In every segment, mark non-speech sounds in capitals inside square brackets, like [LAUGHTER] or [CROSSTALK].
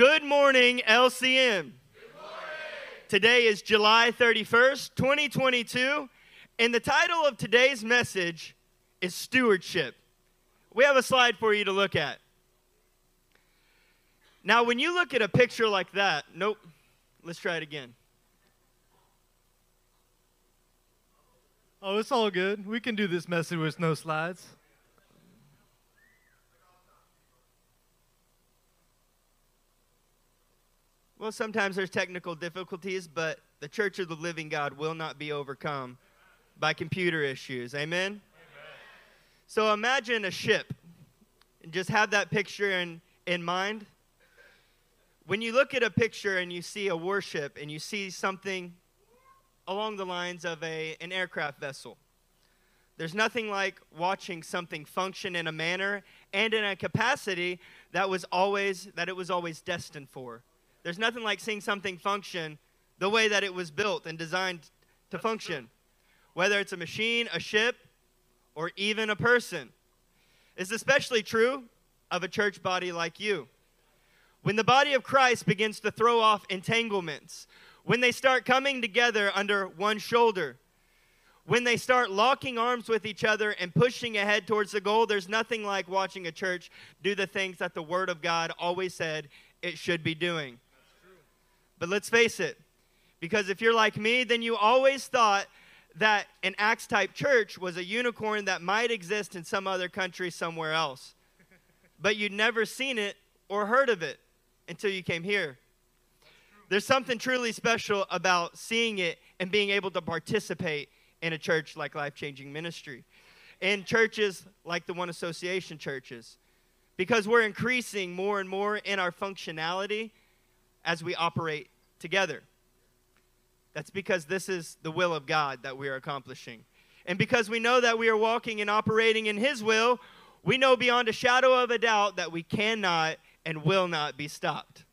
Good morning, LCM. Good morning. Today is July 31st, 2022, and the title of today's message is Stewardship. We have a slide for you to look at. Now, when you look at a picture like that, nope, let's try it again. Oh, it's all good. We can do this message with no slides. Well, sometimes there's technical difficulties, but the church of the living God will not be overcome by computer issues. Amen? Amen. So imagine a ship and just have that picture in, in mind. When you look at a picture and you see a warship and you see something along the lines of a, an aircraft vessel, there's nothing like watching something function in a manner and in a capacity that was always that it was always destined for. There's nothing like seeing something function the way that it was built and designed to function, whether it's a machine, a ship, or even a person. It's especially true of a church body like you. When the body of Christ begins to throw off entanglements, when they start coming together under one shoulder, when they start locking arms with each other and pushing ahead towards the goal, there's nothing like watching a church do the things that the Word of God always said it should be doing. But let's face it, because if you're like me, then you always thought that an Acts type church was a unicorn that might exist in some other country somewhere else. But you'd never seen it or heard of it until you came here. There's something truly special about seeing it and being able to participate in a church like Life Changing Ministry, in churches like the One Association churches, because we're increasing more and more in our functionality as we operate together. That's because this is the will of God that we are accomplishing. And because we know that we are walking and operating in His will, we know beyond a shadow of a doubt that we cannot and will not be stopped.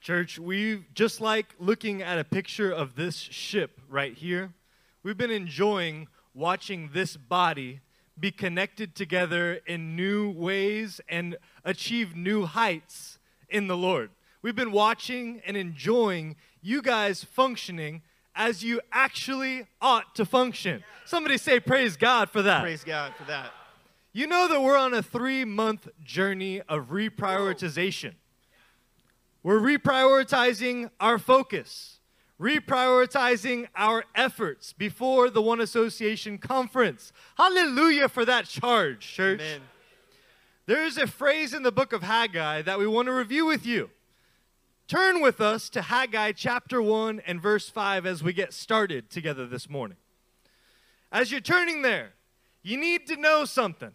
Church, we just like looking at a picture of this ship right here. We've been enjoying watching this body be connected together in new ways and achieve new heights in the Lord. We've been watching and enjoying you guys functioning as you actually ought to function. Somebody say, Praise God for that. Praise God for that. You know that we're on a three month journey of reprioritization. We're reprioritizing our focus, reprioritizing our efforts before the One Association conference. Hallelujah for that charge, church. Amen. There is a phrase in the book of Haggai that we want to review with you. Turn with us to Haggai chapter 1 and verse 5 as we get started together this morning. As you're turning there, you need to know something.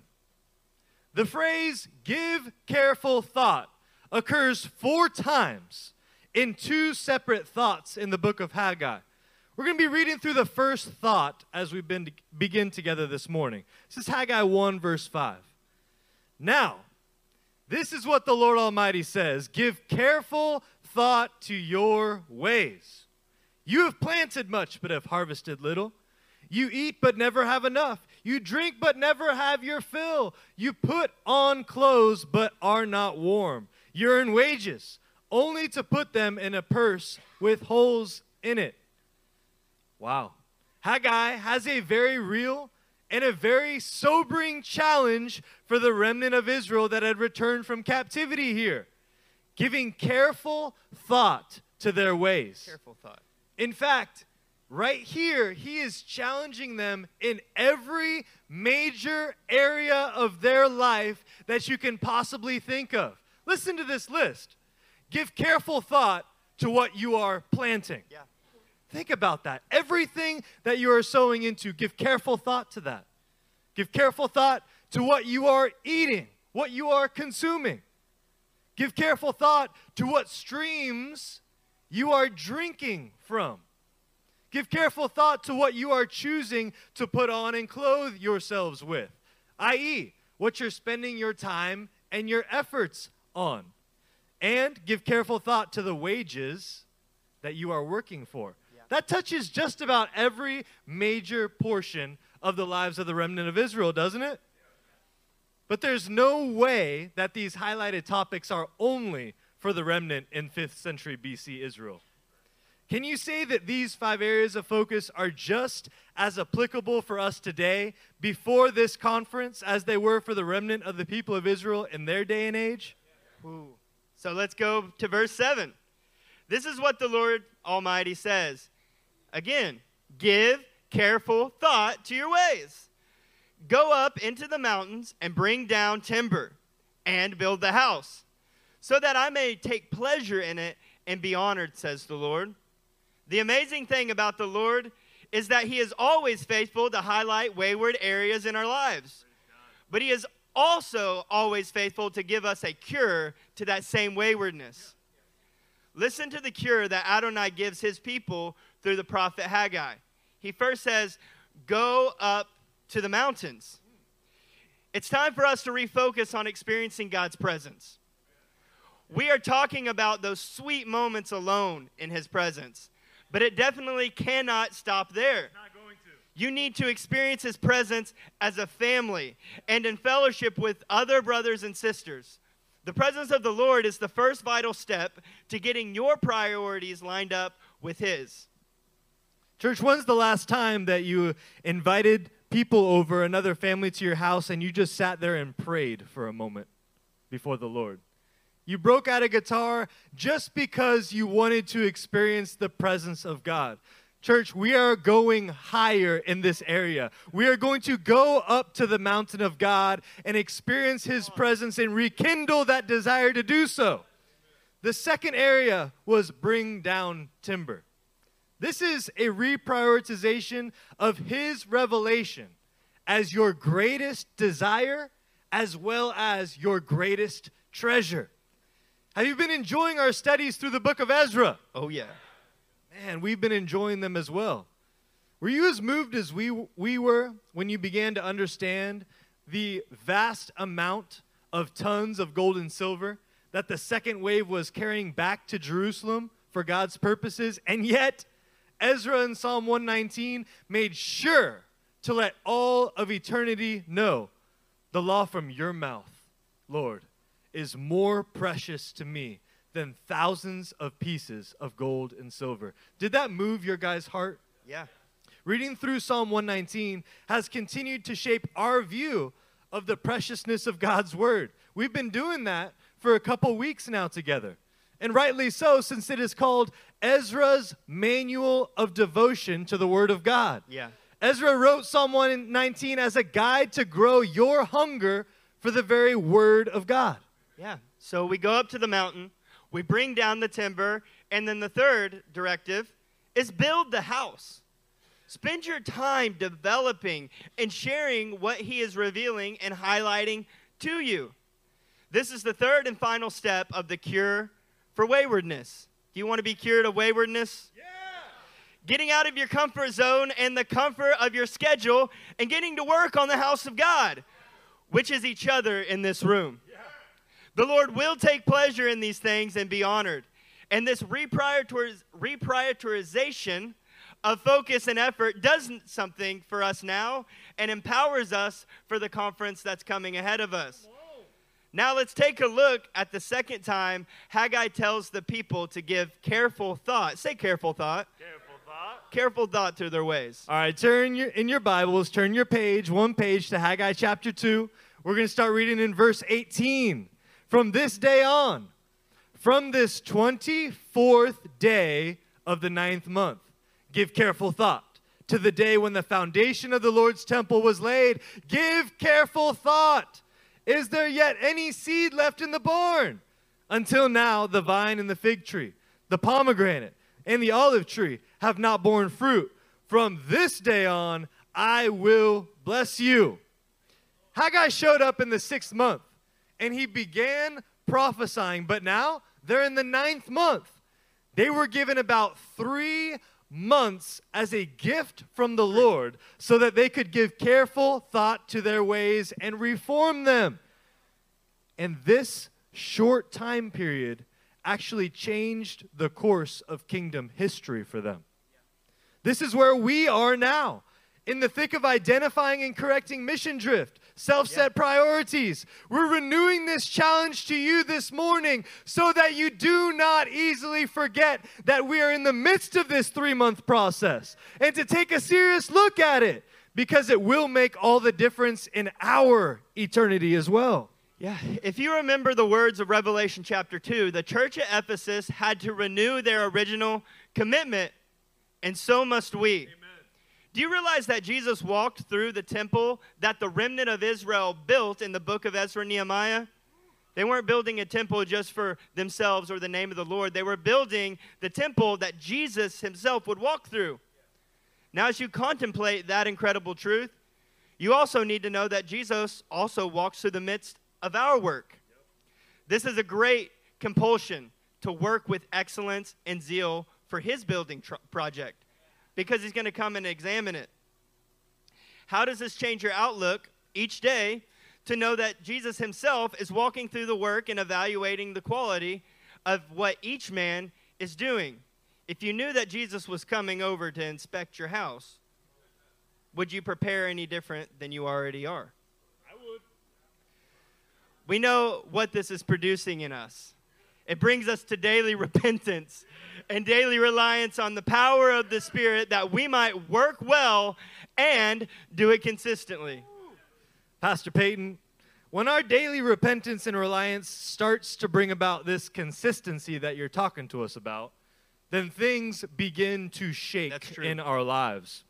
The phrase give careful thought occurs four times in two separate thoughts in the book of Haggai. We're going to be reading through the first thought as we begin together this morning. This is Haggai 1, verse 5. Now, this is what the Lord Almighty says Give careful thought to your ways. You have planted much, but have harvested little. You eat, but never have enough. You drink, but never have your fill. You put on clothes, but are not warm. You earn wages, only to put them in a purse with holes in it. Wow. Haggai has a very real and a very sobering challenge for the remnant of Israel that had returned from captivity here giving careful thought to their ways. Careful thought. In fact, right here, he is challenging them in every major area of their life that you can possibly think of. Listen to this list. Give careful thought to what you are planting. Yeah. Think about that. Everything that you are sowing into, give careful thought to that. Give careful thought to what you are eating, what you are consuming. Give careful thought to what streams you are drinking from. Give careful thought to what you are choosing to put on and clothe yourselves with, i.e., what you're spending your time and your efforts on. And give careful thought to the wages that you are working for. Yeah. That touches just about every major portion of the lives of the remnant of Israel, doesn't it? But there's no way that these highlighted topics are only for the remnant in 5th century BC Israel. Can you say that these five areas of focus are just as applicable for us today before this conference as they were for the remnant of the people of Israel in their day and age? Ooh. So let's go to verse 7. This is what the Lord Almighty says. Again, give careful thought to your ways. Go up into the mountains and bring down timber and build the house, so that I may take pleasure in it and be honored, says the Lord. The amazing thing about the Lord is that He is always faithful to highlight wayward areas in our lives. But He is also always faithful to give us a cure to that same waywardness. Listen to the cure that Adonai gives His people through the prophet Haggai. He first says, Go up to the mountains. It's time for us to refocus on experiencing God's presence. We are talking about those sweet moments alone in His presence, but it definitely cannot stop there. You need to experience His presence as a family and in fellowship with other brothers and sisters. The presence of the Lord is the first vital step to getting your priorities lined up with His. Church, when's the last time that you invited people over, another family to your house, and you just sat there and prayed for a moment before the Lord? You broke out a guitar just because you wanted to experience the presence of God. Church, we are going higher in this area. We are going to go up to the mountain of God and experience His presence and rekindle that desire to do so. The second area was bring down timber. This is a reprioritization of His revelation as your greatest desire as well as your greatest treasure. Have you been enjoying our studies through the book of Ezra? Oh, yeah. Man, we've been enjoying them as well. Were you as moved as we, we were when you began to understand the vast amount of tons of gold and silver that the second wave was carrying back to Jerusalem for God's purposes? And yet, Ezra in Psalm 119 made sure to let all of eternity know the law from your mouth, Lord, is more precious to me than thousands of pieces of gold and silver. Did that move your guy's heart? Yeah. Reading through Psalm 119 has continued to shape our view of the preciousness of God's word. We've been doing that for a couple weeks now together. And rightly so, since it is called Ezra's Manual of Devotion to the Word of God. Yeah. Ezra wrote Psalm 119 as a guide to grow your hunger for the very Word of God. Yeah. So we go up to the mountain, we bring down the timber, and then the third directive is build the house. Spend your time developing and sharing what he is revealing and highlighting to you. This is the third and final step of the cure for waywardness. Do you want to be cured of waywardness? Yeah. Getting out of your comfort zone and the comfort of your schedule and getting to work on the house of God, which is each other in this room. Yeah. The Lord will take pleasure in these things and be honored. And this reprioritization of focus and effort does something for us now and empowers us for the conference that's coming ahead of us. Now let's take a look at the second time Haggai tells the people to give careful thought. Say careful thought. Careful thought. Careful thought to their ways. All right, turn your, in your Bibles, turn your page, one page to Haggai chapter 2. We're going to start reading in verse 18. From this day on, from this 24th day of the ninth month, give careful thought to the day when the foundation of the Lord's temple was laid. Give careful thought is there yet any seed left in the barn? Until now, the vine and the fig tree, the pomegranate, and the olive tree have not borne fruit. From this day on, I will bless you. Haggai showed up in the sixth month and he began prophesying, but now they're in the ninth month. They were given about three months as a gift from the Lord so that they could give careful thought to their ways and reform them. And this short time period actually changed the course of kingdom history for them. This is where we are now in the thick of identifying and correcting mission drift, self set priorities. We're renewing this challenge to you this morning so that you do not easily forget that we are in the midst of this three month process and to take a serious look at it because it will make all the difference in our eternity as well. Yeah, if you remember the words of Revelation chapter 2, the church at Ephesus had to renew their original commitment, and so must we. Amen. Do you realize that Jesus walked through the temple that the remnant of Israel built in the book of Ezra and Nehemiah? They weren't building a temple just for themselves or the name of the Lord. They were building the temple that Jesus himself would walk through. Now, as you contemplate that incredible truth, you also need to know that Jesus also walks through the midst of our work. This is a great compulsion to work with excellence and zeal for his building tr- project because he's going to come and examine it. How does this change your outlook each day to know that Jesus himself is walking through the work and evaluating the quality of what each man is doing? If you knew that Jesus was coming over to inspect your house, would you prepare any different than you already are? I would. We know what this is producing in us. It brings us to daily repentance and daily reliance on the power of the Spirit that we might work well and do it consistently. Pastor Payton, when our daily repentance and reliance starts to bring about this consistency that you're talking to us about, then things begin to shake in our lives.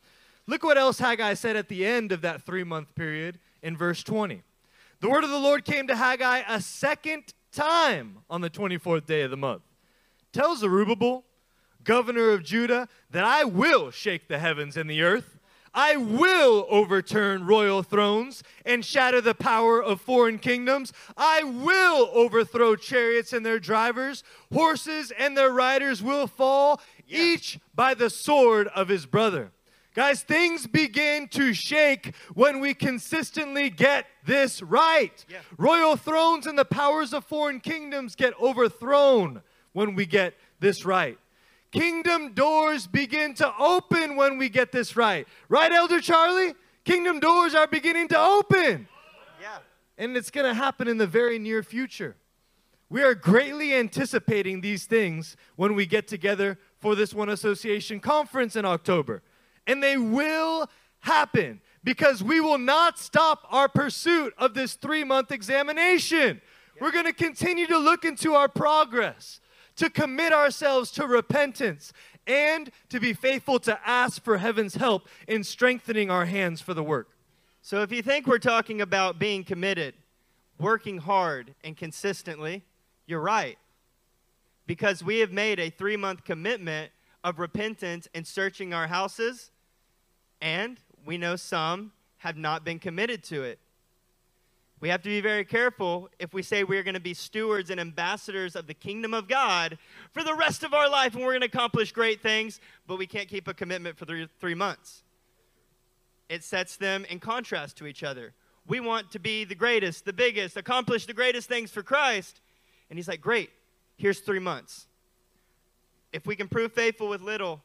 Look what else Haggai said at the end of that three month period in verse 20. The word of the Lord came to Haggai a second time on the 24th day of the month. Tell Zerubbabel, governor of Judah, that I will shake the heavens and the earth. I will overturn royal thrones and shatter the power of foreign kingdoms. I will overthrow chariots and their drivers. Horses and their riders will fall, yeah. each by the sword of his brother. Guys, things begin to shake when we consistently get this right. Yeah. Royal thrones and the powers of foreign kingdoms get overthrown when we get this right. Kingdom doors begin to open when we get this right. Right, Elder Charlie? Kingdom doors are beginning to open. Yeah. And it's going to happen in the very near future. We are greatly anticipating these things when we get together for this One Association conference in October and they will happen because we will not stop our pursuit of this three month examination. We're going to continue to look into our progress, to commit ourselves to repentance, and to be faithful to ask for heaven's help in strengthening our hands for the work. So, if you think we're talking about being committed, working hard, and consistently, you're right. Because we have made a three month commitment of repentance and searching our houses and we know some have not been committed to it. We have to be very careful if we say we're going to be stewards and ambassadors of the kingdom of God for the rest of our life and we're going to accomplish great things, but we can't keep a commitment for three, three months. It sets them in contrast to each other. We want to be the greatest, the biggest, accomplish the greatest things for Christ. And he's like, Great, here's three months. If we can prove faithful with little,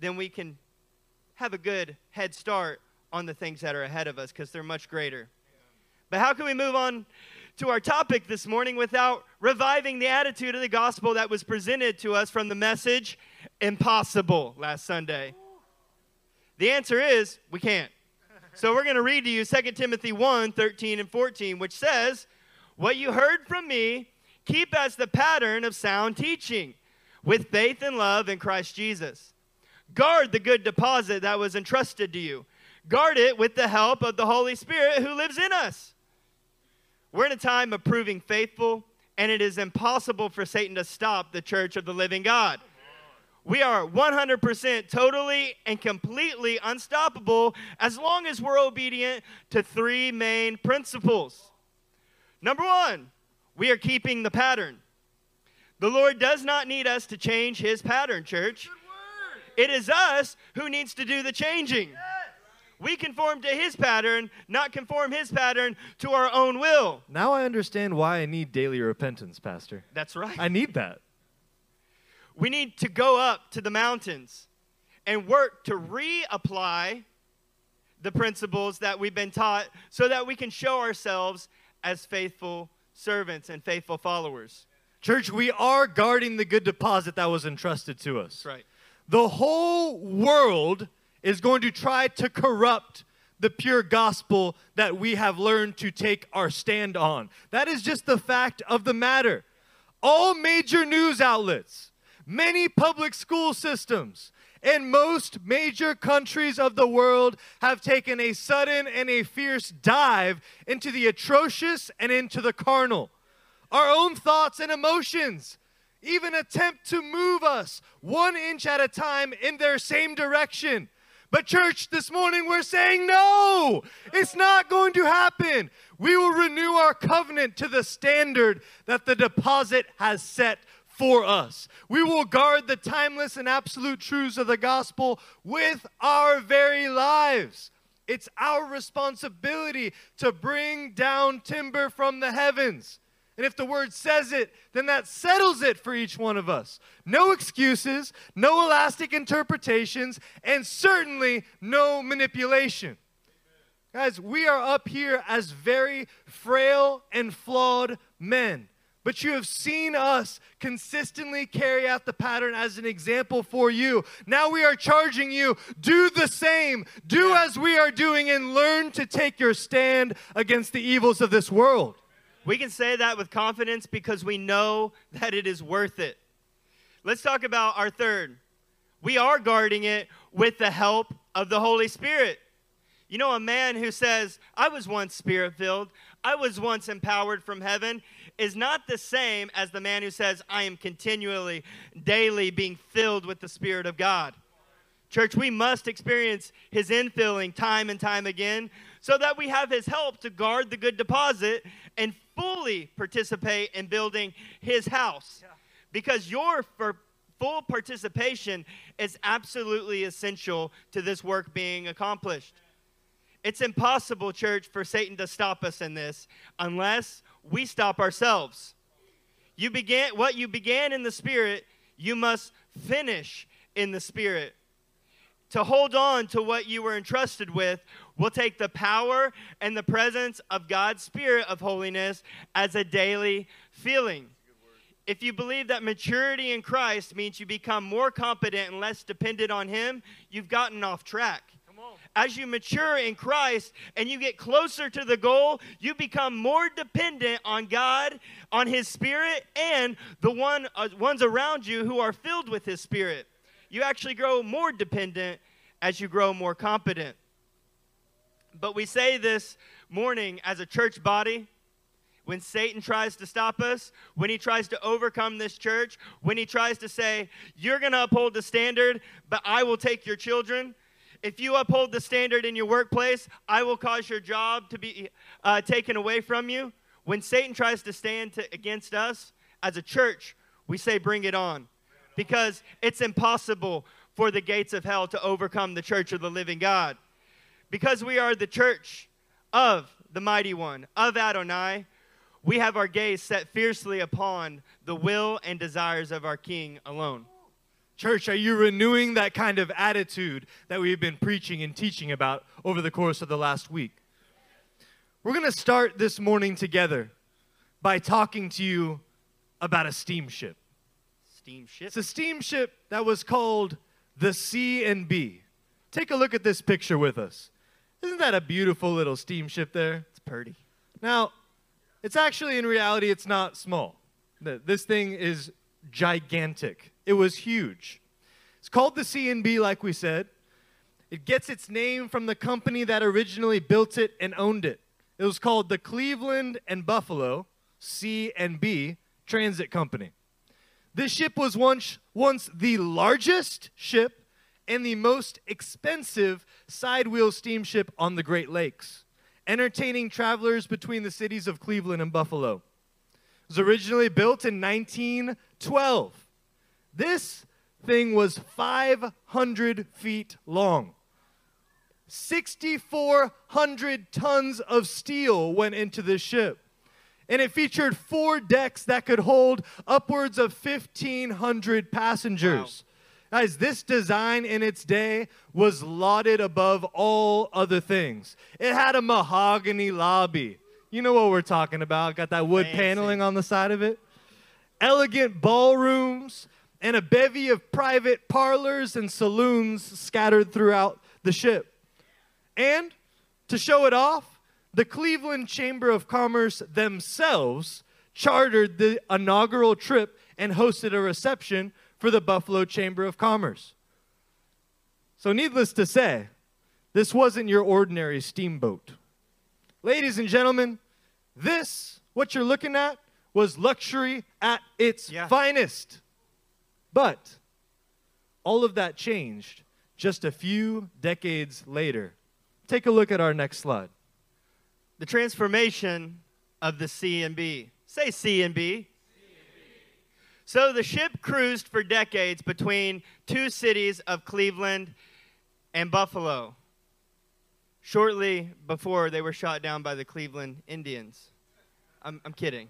then we can have a good head start on the things that are ahead of us because they're much greater. But how can we move on to our topic this morning without reviving the attitude of the gospel that was presented to us from the message impossible last Sunday? The answer is we can't. So we're going to read to you 2 Timothy 1 13 and 14, which says, What you heard from me, keep as the pattern of sound teaching, with faith and love in Christ Jesus. Guard the good deposit that was entrusted to you. Guard it with the help of the Holy Spirit who lives in us. We're in a time of proving faithful, and it is impossible for Satan to stop the church of the living God. We are 100% totally and completely unstoppable as long as we're obedient to three main principles. Number one, we are keeping the pattern. The Lord does not need us to change his pattern, church. It is us who needs to do the changing. We conform to his pattern, not conform his pattern to our own will. Now I understand why I need daily repentance, Pastor. That's right. I need that. We need to go up to the mountains and work to reapply the principles that we've been taught so that we can show ourselves as faithful servants and faithful followers. Church, we are guarding the good deposit that was entrusted to us. That's right. The whole world is going to try to corrupt the pure gospel that we have learned to take our stand on. That is just the fact of the matter. All major news outlets, many public school systems, and most major countries of the world have taken a sudden and a fierce dive into the atrocious and into the carnal. Our own thoughts and emotions even attempt to move us one inch at a time in their same direction. But, church, this morning we're saying no, it's not going to happen. We will renew our covenant to the standard that the deposit has set for us. We will guard the timeless and absolute truths of the gospel with our very lives. It's our responsibility to bring down timber from the heavens. And if the word says it, then that settles it for each one of us. No excuses, no elastic interpretations, and certainly no manipulation. Guys, we are up here as very frail and flawed men. But you have seen us consistently carry out the pattern as an example for you. Now we are charging you do the same. Do as we are doing and learn to take your stand against the evils of this world. We can say that with confidence because we know that it is worth it. Let's talk about our third. We are guarding it with the help of the Holy Spirit. You know, a man who says, I was once spirit filled, I was once empowered from heaven, is not the same as the man who says, I am continually, daily being filled with the Spirit of God. Church, we must experience his infilling time and time again so that we have his help to guard the good deposit and fully participate in building his house. Because your for full participation is absolutely essential to this work being accomplished. It's impossible, church, for Satan to stop us in this unless we stop ourselves. You began what you began in the spirit, you must finish in the spirit. To hold on to what you were entrusted with will take the power and the presence of God's spirit of holiness as a daily feeling. If you believe that maturity in Christ means you become more competent and less dependent on Him, you've gotten off track as you mature in Christ and you get closer to the goal, you become more dependent on God, on His Spirit, and the one, uh, ones around you who are filled with His Spirit. You actually grow more dependent as you grow more competent. But we say this morning as a church body when Satan tries to stop us, when he tries to overcome this church, when he tries to say, You're going to uphold the standard, but I will take your children. If you uphold the standard in your workplace, I will cause your job to be uh, taken away from you. When Satan tries to stand to, against us as a church, we say, bring it on. Because it's impossible for the gates of hell to overcome the church of the living God. Because we are the church of the mighty one, of Adonai, we have our gaze set fiercely upon the will and desires of our King alone. Church, are you renewing that kind of attitude that we've been preaching and teaching about over the course of the last week? We're going to start this morning together by talking to you about a steamship. Steamship? It's a steamship that was called the C and B. Take a look at this picture with us. Isn't that a beautiful little steamship there? It's pretty. Now, it's actually in reality it's not small. This thing is gigantic. It was huge. It's called the C&B, like we said. It gets its name from the company that originally built it and owned it. It was called the Cleveland and Buffalo C and B Transit Company. This ship was once, once the largest ship and the most expensive sidewheel steamship on the Great Lakes, entertaining travelers between the cities of Cleveland and Buffalo. It was originally built in 1912 this thing was 500 feet long. 6,400 tons of steel went into this ship. And it featured four decks that could hold upwards of 1,500 passengers. Wow. Guys, this design in its day was lauded above all other things. It had a mahogany lobby. You know what we're talking about. Got that wood Fancy. paneling on the side of it. Elegant ballrooms and a bevy of private parlors and saloons scattered throughout the ship. And to show it off, the Cleveland Chamber of Commerce themselves chartered the inaugural trip and hosted a reception for the Buffalo Chamber of Commerce. So, needless to say, this wasn't your ordinary steamboat. Ladies and gentlemen, this, what you're looking at, was luxury at its Yeah. finest. But all of that changed just a few decades later. Take a look at our next slide. The transformation of the C and B. Say C and B. So the ship cruised for decades between two cities of Cleveland and Buffalo. Shortly before they were shot down by the Cleveland Indians. I'm, I'm kidding.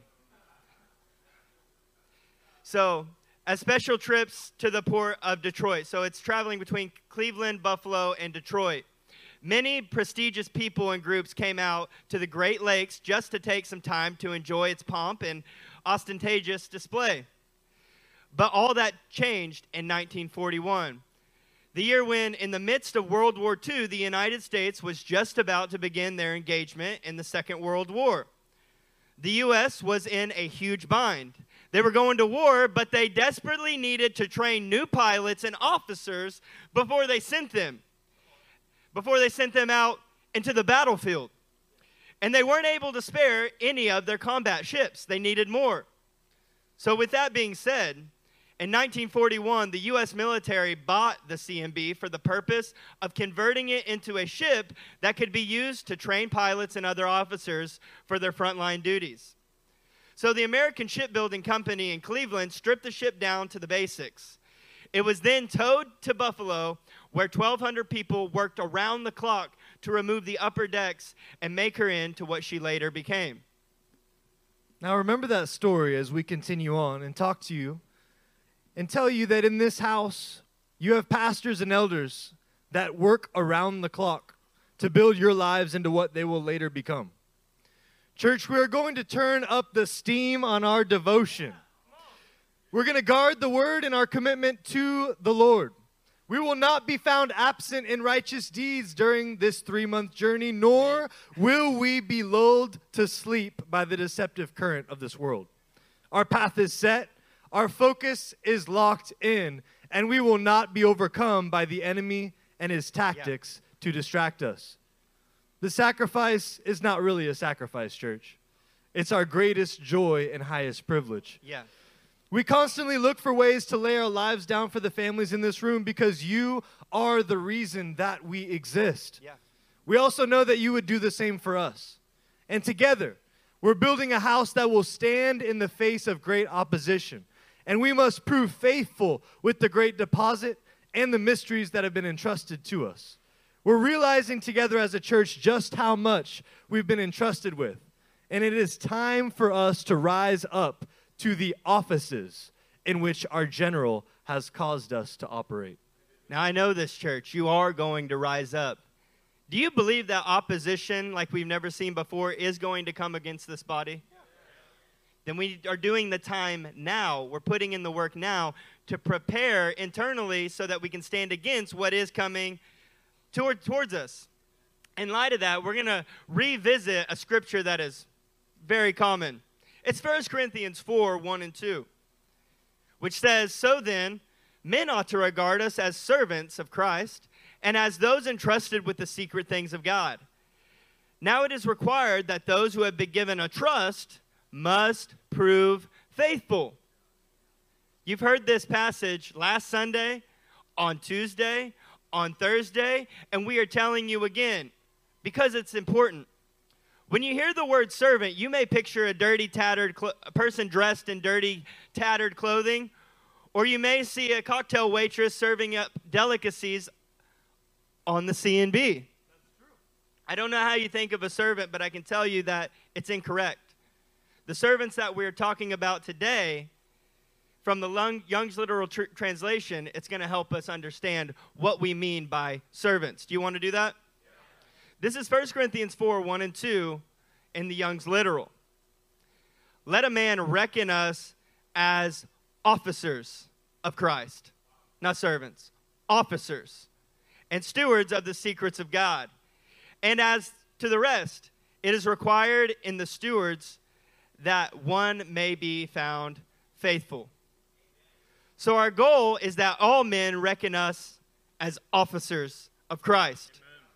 So, as special trips to the port of Detroit. So it's traveling between Cleveland, Buffalo, and Detroit. Many prestigious people and groups came out to the Great Lakes just to take some time to enjoy its pomp and ostentatious display. But all that changed in 1941. The year when, in the midst of World War II, the United States was just about to begin their engagement in the Second World War. The U.S. was in a huge bind. They were going to war, but they desperately needed to train new pilots and officers before they sent them, before they sent them out into the battlefield. And they weren't able to spare any of their combat ships. They needed more. So, with that being said, in 1941, the U.S. military bought the C and B for the purpose of converting it into a ship that could be used to train pilots and other officers for their frontline duties. So, the American Shipbuilding Company in Cleveland stripped the ship down to the basics. It was then towed to Buffalo, where 1,200 people worked around the clock to remove the upper decks and make her into what she later became. Now, remember that story as we continue on and talk to you and tell you that in this house, you have pastors and elders that work around the clock to build your lives into what they will later become. Church, we are going to turn up the steam on our devotion. We're going to guard the word and our commitment to the Lord. We will not be found absent in righteous deeds during this three month journey, nor will we be lulled to sleep by the deceptive current of this world. Our path is set, our focus is locked in, and we will not be overcome by the enemy and his tactics to distract us. The sacrifice is not really a sacrifice, church. It's our greatest joy and highest privilege. Yeah. We constantly look for ways to lay our lives down for the families in this room because you are the reason that we exist. Yeah. We also know that you would do the same for us. And together, we're building a house that will stand in the face of great opposition. And we must prove faithful with the great deposit and the mysteries that have been entrusted to us. We're realizing together as a church just how much we've been entrusted with. And it is time for us to rise up to the offices in which our general has caused us to operate. Now, I know this church. You are going to rise up. Do you believe that opposition, like we've never seen before, is going to come against this body? Then we are doing the time now. We're putting in the work now to prepare internally so that we can stand against what is coming toward, towards us. In light of that, we're going to revisit a scripture that is very common. It's 1 Corinthians 4 1 and 2, which says, So then, men ought to regard us as servants of Christ and as those entrusted with the secret things of God. Now it is required that those who have been given a trust must prove faithful. You've heard this passage last Sunday, on Tuesday, on Thursday, and we are telling you again because it's important. When you hear the word servant, you may picture a dirty, tattered cl- a person dressed in dirty, tattered clothing, or you may see a cocktail waitress serving up delicacies on the C and B. I don't know how you think of a servant, but I can tell you that it's incorrect. The servants that we're talking about today, from the Young's literal tr- translation, it's going to help us understand what we mean by servants. Do you want to do that? This is 1 Corinthians 4 1 and 2 in the Young's literal. Let a man reckon us as officers of Christ, not servants, officers, and stewards of the secrets of God. And as to the rest, it is required in the stewards that one may be found faithful. So, our goal is that all men reckon us as officers of Christ. Amen.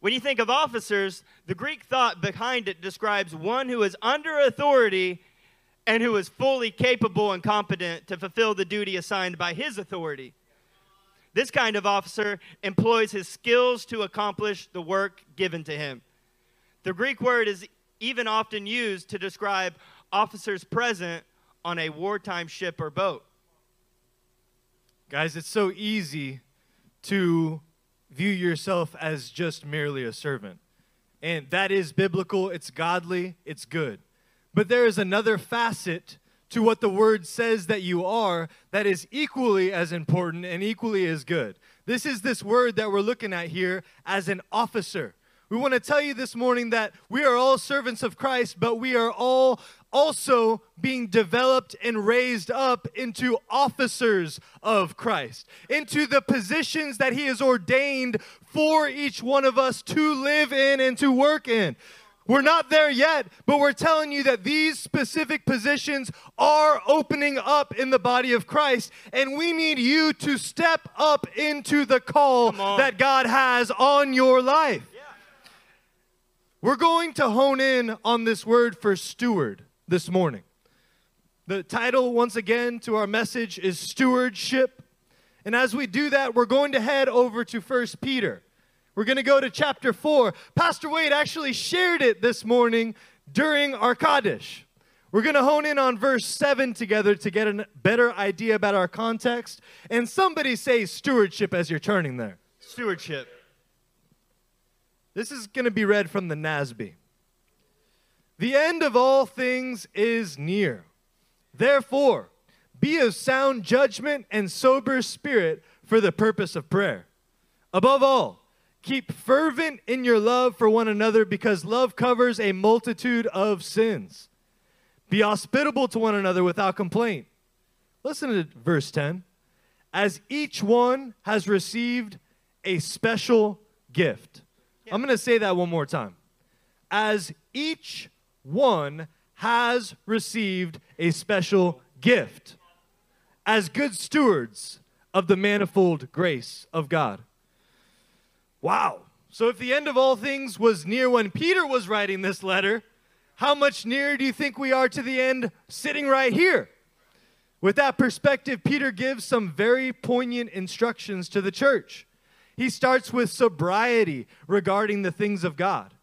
When you think of officers, the Greek thought behind it describes one who is under authority and who is fully capable and competent to fulfill the duty assigned by his authority. This kind of officer employs his skills to accomplish the work given to him. The Greek word is even often used to describe officers present on a wartime ship or boat. Guys, it's so easy to view yourself as just merely a servant. And that is biblical, it's godly, it's good. But there is another facet to what the word says that you are that is equally as important and equally as good. This is this word that we're looking at here as an officer. We want to tell you this morning that we are all servants of Christ, but we are all also being developed and raised up into officers of Christ, into the positions that He has ordained for each one of us to live in and to work in. We're not there yet, but we're telling you that these specific positions are opening up in the body of Christ, and we need you to step up into the call that God has on your life. We're going to hone in on this word for steward this morning. The title, once again, to our message is Stewardship. And as we do that, we're going to head over to First Peter. We're going to go to chapter 4. Pastor Wade actually shared it this morning during our Kaddish. We're going to hone in on verse 7 together to get a better idea about our context. And somebody say stewardship as you're turning there. Stewardship. This is going to be read from the NASB. The end of all things is near. Therefore, be of sound judgment and sober spirit for the purpose of prayer. Above all, keep fervent in your love for one another because love covers a multitude of sins. Be hospitable to one another without complaint. Listen to verse 10. As each one has received a special gift I'm going to say that one more time. As each one has received a special gift as good stewards of the manifold grace of God. Wow. So, if the end of all things was near when Peter was writing this letter, how much nearer do you think we are to the end sitting right here? With that perspective, Peter gives some very poignant instructions to the church. He starts with sobriety regarding the things of God.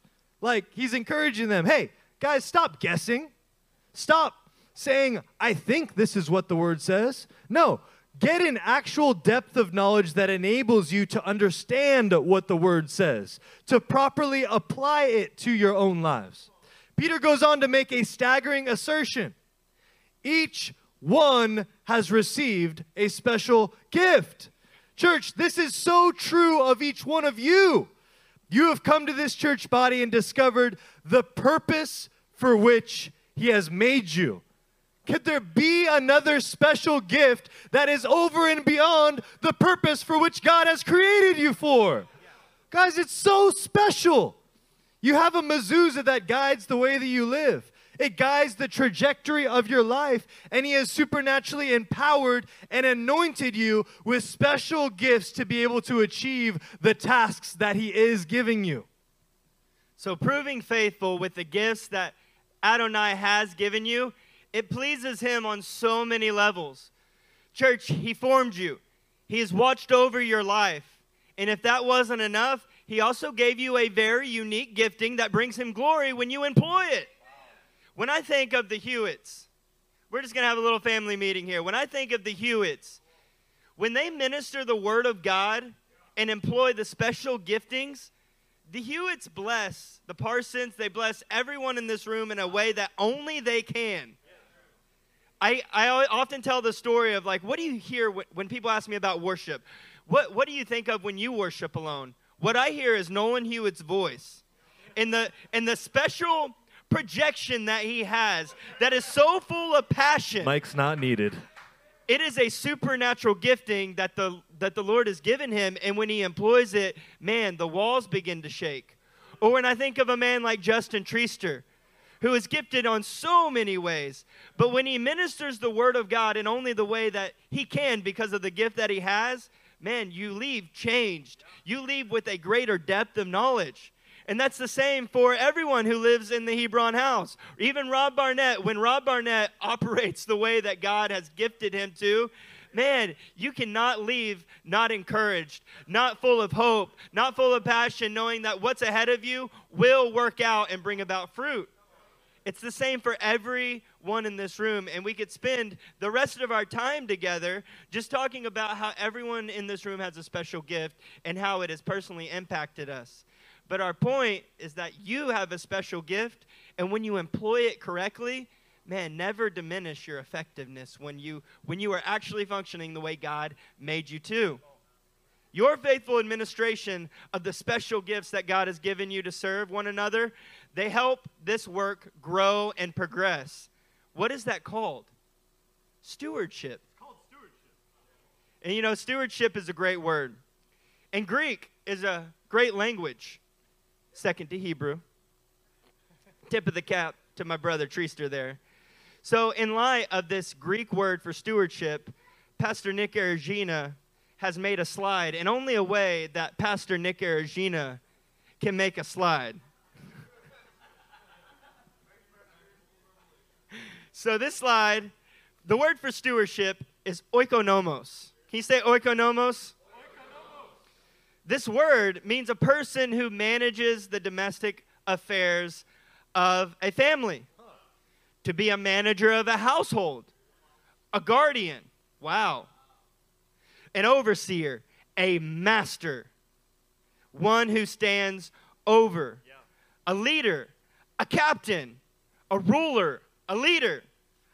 Like, he's encouraging them hey, guys, stop guessing. Stop saying, I think this is what the word says. No, get an actual depth of knowledge that enables you to understand what the word says, to properly apply it to your own lives. Peter goes on to make a staggering assertion each one has received a special gift. Church, this is so true of each one of you. You have come to this church body and discovered the purpose for which He has made you. Could there be another special gift that is over and beyond the purpose for which God has created you for? Guys, it's so special. You have a mezuzah that guides the way that you live. It guides the trajectory of your life, and He has supernaturally empowered and anointed you with special gifts to be able to achieve the tasks that He is giving you. So, proving faithful with the gifts that Adonai has given you, it pleases Him on so many levels. Church, He formed you, He has watched over your life. And if that wasn't enough, He also gave you a very unique gifting that brings Him glory when you employ it. When I think of the Hewitts, we're just going to have a little family meeting here. When I think of the Hewitts, when they minister the Word of God and employ the special giftings, the Hewitts bless the Parsons, they bless everyone in this room in a way that only they can. I, I often tell the story of like, what do you hear when, when people ask me about worship? What, what do you think of when you worship alone? What I hear is Nolan Hewitt's voice. And the, and the special projection that he has that is so full of passion. Mic's not needed. It is a supernatural gifting that the, that the Lord has given him. And when he employs it, man, the walls begin to shake. Or when I think of a man like Justin Treaster, who is gifted on so many ways. But when he ministers the word of God in only the way that he can because of the gift that he has, man, you leave changed. You leave with a greater depth of knowledge. And that's the same for everyone who lives in the Hebron house. Even Rob Barnett, when Rob Barnett [LAUGHS] operates the way that God has gifted him to, man, you cannot leave not encouraged, not full of hope, not full of passion, knowing that what's ahead of you will work out and bring about fruit. It's the same for everyone in this room. And we could spend the rest of our time together just talking about how everyone in this room has a special gift and how it has personally impacted us. But our point is that you have a special gift, and when you employ it correctly, man, never diminish your effectiveness when you when you are actually functioning the way God made you to. Your faithful administration of the special gifts that God has given you to serve one another, they help this work grow and progress. What is that called? Stewardship. called stewardship. And you know, stewardship is a great word. And Greek is a great language, second to Hebrew. Tip of the cap to my brother Treaster there. So, in light of this Greek word for stewardship, Pastor Nik Aragina has made a slide and only a way that Pastor Nik Aragina can make a slide. [LAUGHS] so, this slide, the word for stewardship is oikonomos. Can you say oikonomos? This word means a person who manages the domestic affairs of a family. To be a manager of a household, a guardian, wow, an overseer, a master, one who stands over, a leader, a captain, a ruler, a leader,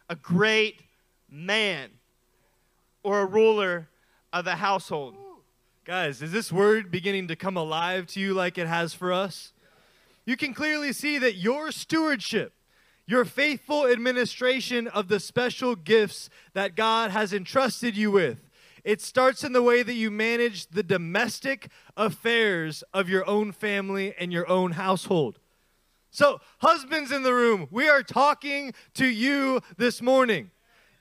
a great man, or a ruler of a household. Guys, is this word beginning to come alive to you like it has for us? You can clearly see that your stewardship your faithful administration of the special gifts that God has entrusted you with. It starts in the way that you manage the domestic affairs of your own family and your own household. So, husbands in the room, we are talking to you this morning.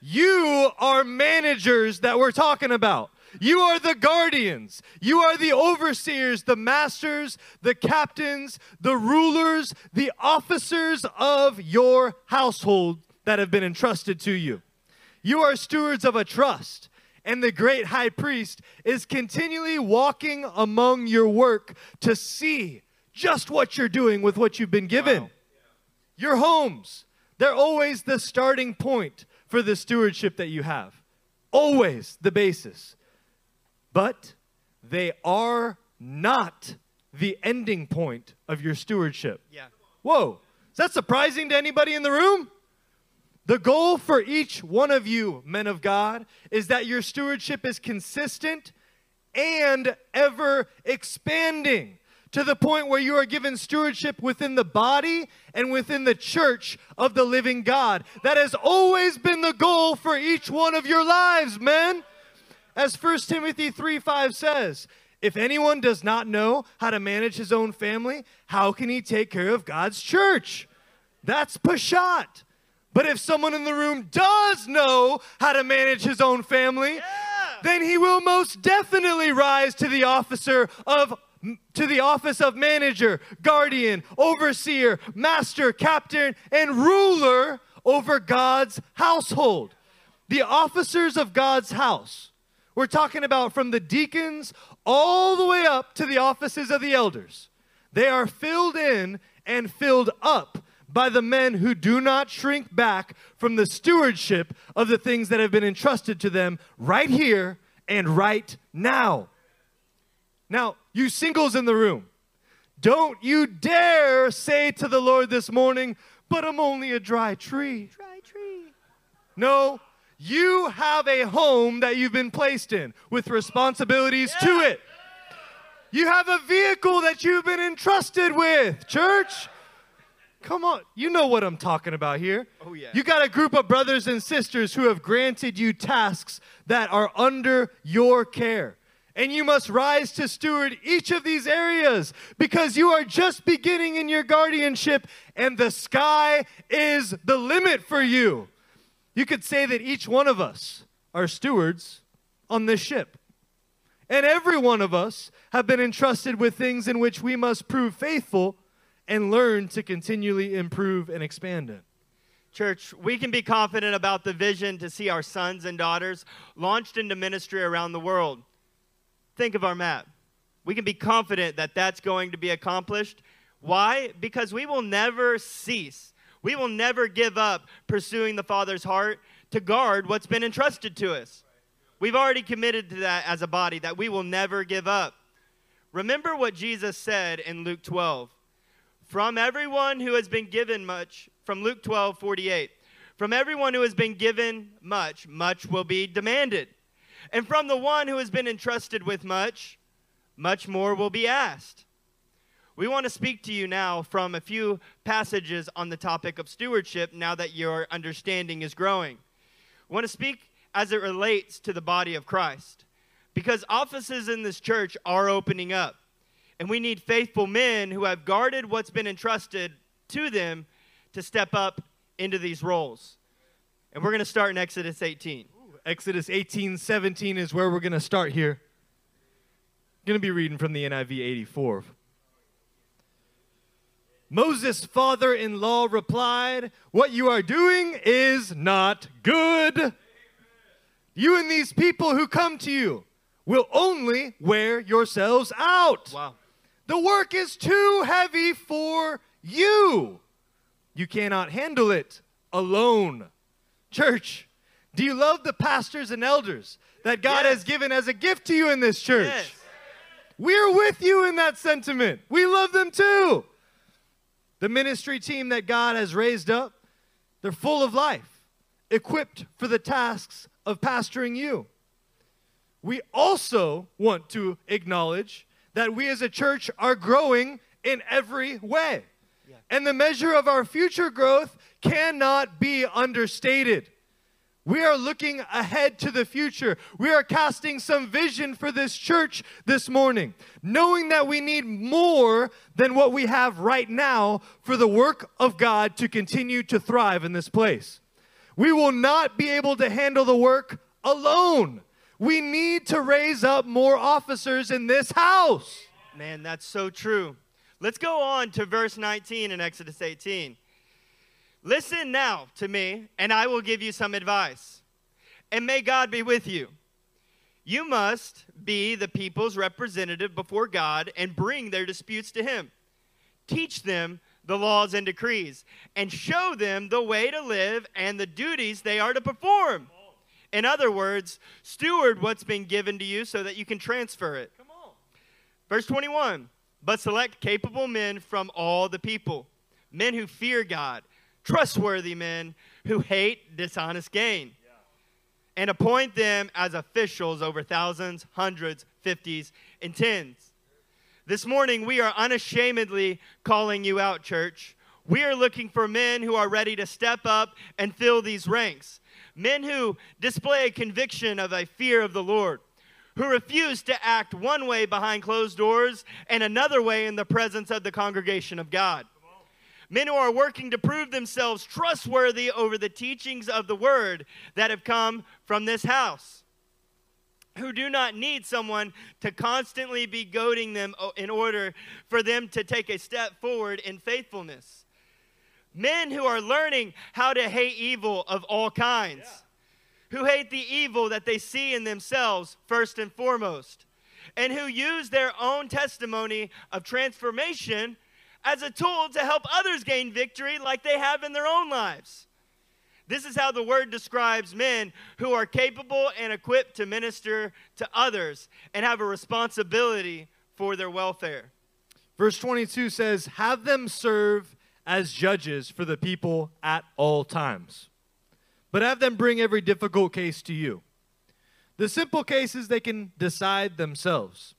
You are managers that we're talking about. You are the guardians. You are the overseers, the masters, the captains, the rulers, the officers of your household that have been entrusted to you. You are stewards of a trust. And the great high priest is continually walking among your work to see just what you're doing with what you've been given. Wow. Your homes, they're always the starting point for the stewardship that you have. Always the basis but they are not the ending point of your stewardship. Yeah. Whoa. Is that surprising to anybody in the room? The goal for each one of you, men of God, is that your stewardship is consistent and ever expanding to the point where you are given stewardship within the body and within the church of the living God. That has always been the goal for each one of your lives, men. As 1 Timothy 3 5 says, if anyone does not know how to manage his own family, how can he take care of God's church? That's Peshat. But if someone in the room does know how to manage his own family, yeah. then he will most definitely rise to the officer of to the office of manager, guardian, overseer, master, captain, and ruler over God's household. The officers of God's house we're talking about from the deacons all the way up to the offices of the elders. They are filled in and filled up by the men who do not shrink back from the stewardship of the things that have been entrusted to them right here and right now. Now, you singles in the room, don't you dare say to the Lord this morning, but I'm only a dry tree. Dry tree. No, you have a home that you've been placed in with responsibilities to it. You have a vehicle that you've been entrusted with, church. Come on, you know what I'm talking about here. Oh, yeah. You got a group of brothers and sisters who have granted you tasks that are under your care. And you must rise to steward each of these areas because you are just beginning in your guardianship and the sky is the limit for you. You could say that each one of us are stewards on this ship. And every one of us have been entrusted with things in which we must prove faithful and learn to continually improve and expand it. Church, we can be confident about the vision to see our sons and daughters launched into ministry around the world. Think of our map. We can be confident that that's going to be accomplished. Why? Because we will never cease. We will never give up pursuing the Father's heart to guard what's been entrusted to us. We've already committed to that as a body, that we will never give up. Remember what Jesus said in Luke 12 from everyone who has been given much, from Luke 12, 48. From everyone who has been given much, much will be demanded. And from the one who has been entrusted with much, much more will be asked. We want to speak to you now from a few passages on the topic of stewardship now that your understanding is growing. We want to speak as it relates to the body of Christ because offices in this church are opening up. And we need faithful men who have guarded what's been entrusted to them to step up into these roles. And we're going to start in Exodus 18. Exodus 18, 17 is where we're going to start here. going to be reading from the NIV 84. Moses' father in law replied, What you are doing is not good. You and these people who come to you will only wear yourselves out. Wow. The work is too heavy for you. You cannot handle it alone. Church, do you love the pastors and elders that God Yes. has given as a gift to you in this church? Yes. We're with you in that sentiment. We love them too. The ministry team that God has raised up, they're full of life, equipped for the tasks of pastoring you. We also want to acknowledge that we as a church are growing in every way. And the measure of our future growth cannot be understated. We are looking ahead to the future. We are casting some vision for this church this morning, knowing that we need more than what we have right now for the work of God to continue to thrive in this place. We will not be able to handle the work alone. We need to raise up more officers in this house. Man, that's so true. Let's go on to verse 19 in Exodus 18. Listen now to me, and I will give you some advice. And may God be with you. You must be the people's representative before God and bring their disputes to Him. Teach them the laws and decrees, and show them the way to live and the duties they are to perform. In other words, steward what's been given to you so that you can transfer it. Verse 21 But select capable men from all the people, men who fear God, trustworthy men who hate dishonest gain, and appoint them as officials over thousands, hundreds, fifties, and tens. This morning, we are unashamedly calling you out, church. We are looking for men who are ready to step up and fill these ranks. Men who display a conviction of a fear of the Lord, who refuse to act one way behind closed doors and another way in the presence of the congregation of God. Men who are working to prove themselves trustworthy over the teachings of the word that have come from this house who do not need someone to constantly be goading them oh, in order for them to take a step forward in faithfulness. Men who are learning how to hate evil of all kinds, who hate the evil that they see in themselves first and foremost, and who use their own testimony of transformation as a tool to help others gain victory like they have in their own lives. This is how the word describes men who are capable and equipped to minister to others and have a responsibility for their welfare. Verse 22 says, Have them serve as judges for the people at all times. but have them bring every difficult case to you. The simple cases they can decide themselves.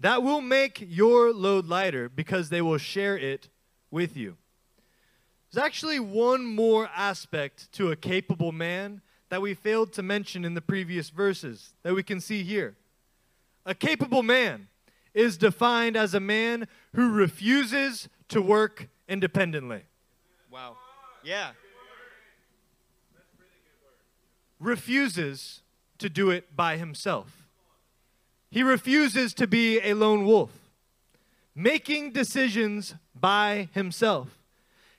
That will make your load lighter because they will share it with you. There's actually one more aspect to a capable man that we failed to mention in the previous verses that we can see here. A capable man is defined as a man who refuses to work independently. Wow. Yeah. Refuses to do it by himself. He refuses to be a lone wolf, making decisions by himself.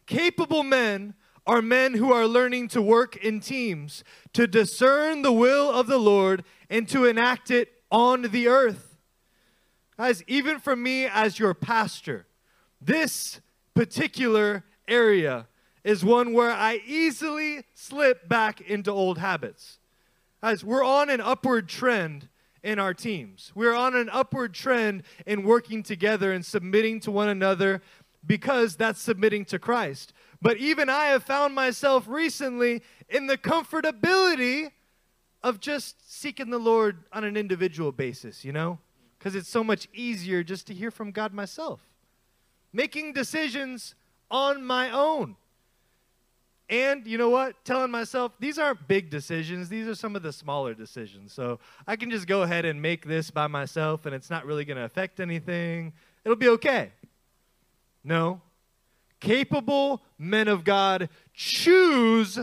Capable men are men who are learning to work in teams, to discern the will of the Lord, and to enact it on the earth. Guys, even for me as your pastor, this particular area is one where I easily slip back into old habits. Guys, we're on an upward trend in our teams. We're on an upward trend in working together and submitting to one another because that's submitting to Christ. But even I have found myself recently in the comfortability of just seeking the Lord on an individual basis, you know? Because it's so much easier just to hear from God myself. Making decisions on my own. And you know what? Telling myself, these aren't big decisions. These are some of the smaller decisions. So I can just go ahead and make this by myself and it's not really going to affect anything. It'll be okay. No. Capable men of God choose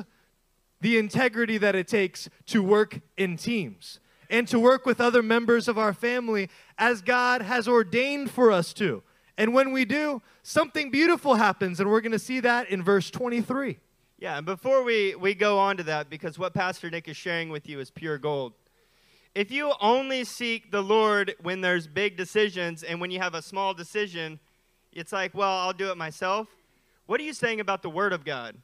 the integrity that it takes to work in teams and to work with other members of our family as God has ordained for us to. And when we do, something beautiful happens, and we're going to see that in verse 23. Yeah, and before we, we go on to that, because what Pastor Nik is sharing with you is pure gold. If you only seek the Lord when there's big decisions and when you have a small decision, it's like, well, I'll do it myself. What are you saying about the Word of God?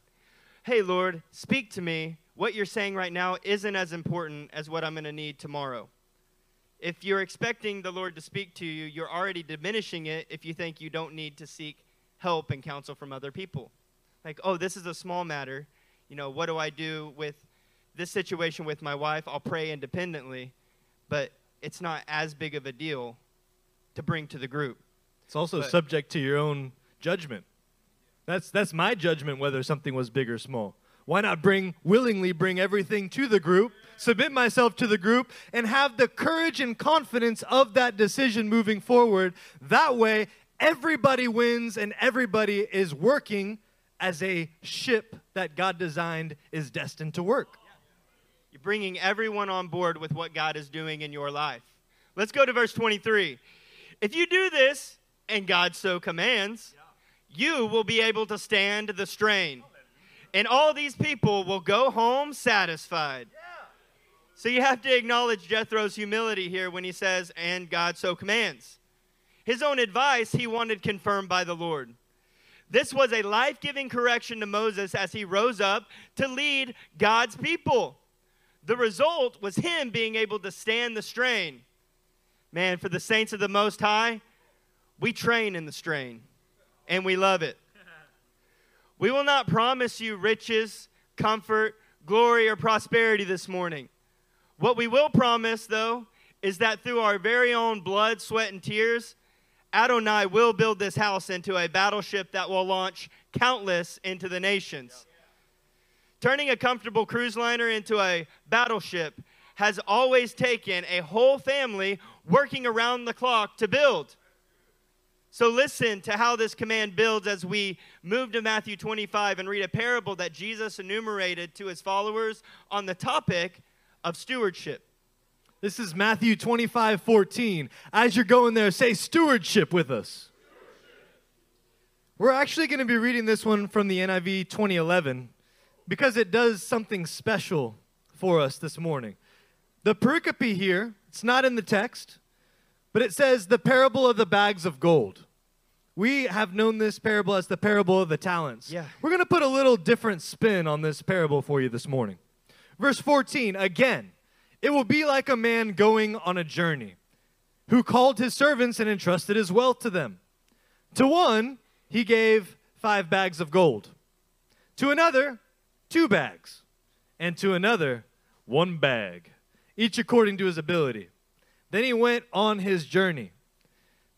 Hey, Lord, speak to me. What you're saying right now isn't as important as what I'm going to need tomorrow. If you're expecting the Lord to speak to you, you're already diminishing it if you think you don't need to seek help and counsel from other people. Like, oh, this is a small matter. You know, what do I do with this situation with my wife? I'll pray independently, but it's not as big of a deal to bring to the group. It's also But- subject to your own judgment. That's that's my judgment whether something was big or small. Why not bring willingly bring everything to the group, submit myself to the group and have the courage and confidence of that decision moving forward. That way everybody wins and everybody is working as a ship that God designed is destined to work. You're bringing everyone on board with what God is doing in your life. Let's go to verse 23. If you do this, and God so commands, you will be able to stand the strain. And all these people will go home satisfied. So you have to acknowledge Jethro's humility here when he says, and God so commands. His own advice he wanted confirmed by the Lord. This was a life giving correction to Moses as he rose up to lead God's people. The result was him being able to stand the strain. Man, for the saints of the Most High, we train in the strain and we love it. We will not promise you riches, comfort, glory, or prosperity this morning. What we will promise, though, is that through our very own blood, sweat, and tears, Adonai will build this house into a battleship that will launch countless into the nations. Turning a comfortable cruise liner into a battleship has always taken a whole family working around the clock to build. So listen to how this command builds as we move to Matthew 25 and read a parable that Jesus enumerated to his followers on the topic of stewardship. This is Matthew 25, 14. As you're going there, say stewardship with us. We're actually going to be reading this one from the NIV 2011 because it does something special for us this morning. The pericope here, it's not in the text, but it says the parable of the bags of gold. We have known this parable as the parable of the talents. Yeah. We're going to put a little different spin on this parable for you this morning. Verse 14, again, it will be like a man going on a journey who called his servants and entrusted his wealth to them. To one, he gave five bags of gold, to another, two bags, and to another one bag, each according to his ability. Then he went on his journey.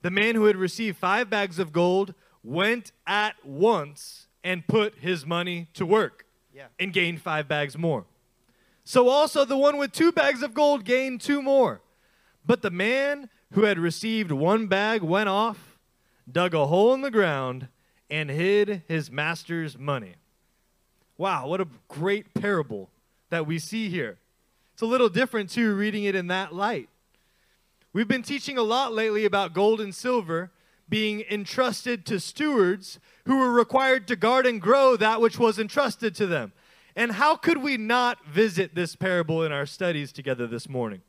The man who had received five bags of gold went at once and put his money to work Yeah. and gained five bags more. So also the one with two bags of gold gained two more. But the man who had received one bag went off, dug a hole in the ground, and hid his master's money. Wow, what a great parable that we see here. It's a little different, too, reading it in that light. We've been teaching a lot lately about gold and silver being entrusted to stewards who were required to guard and grow that which was entrusted to them. And how could we not visit this parable in our studies together this morning?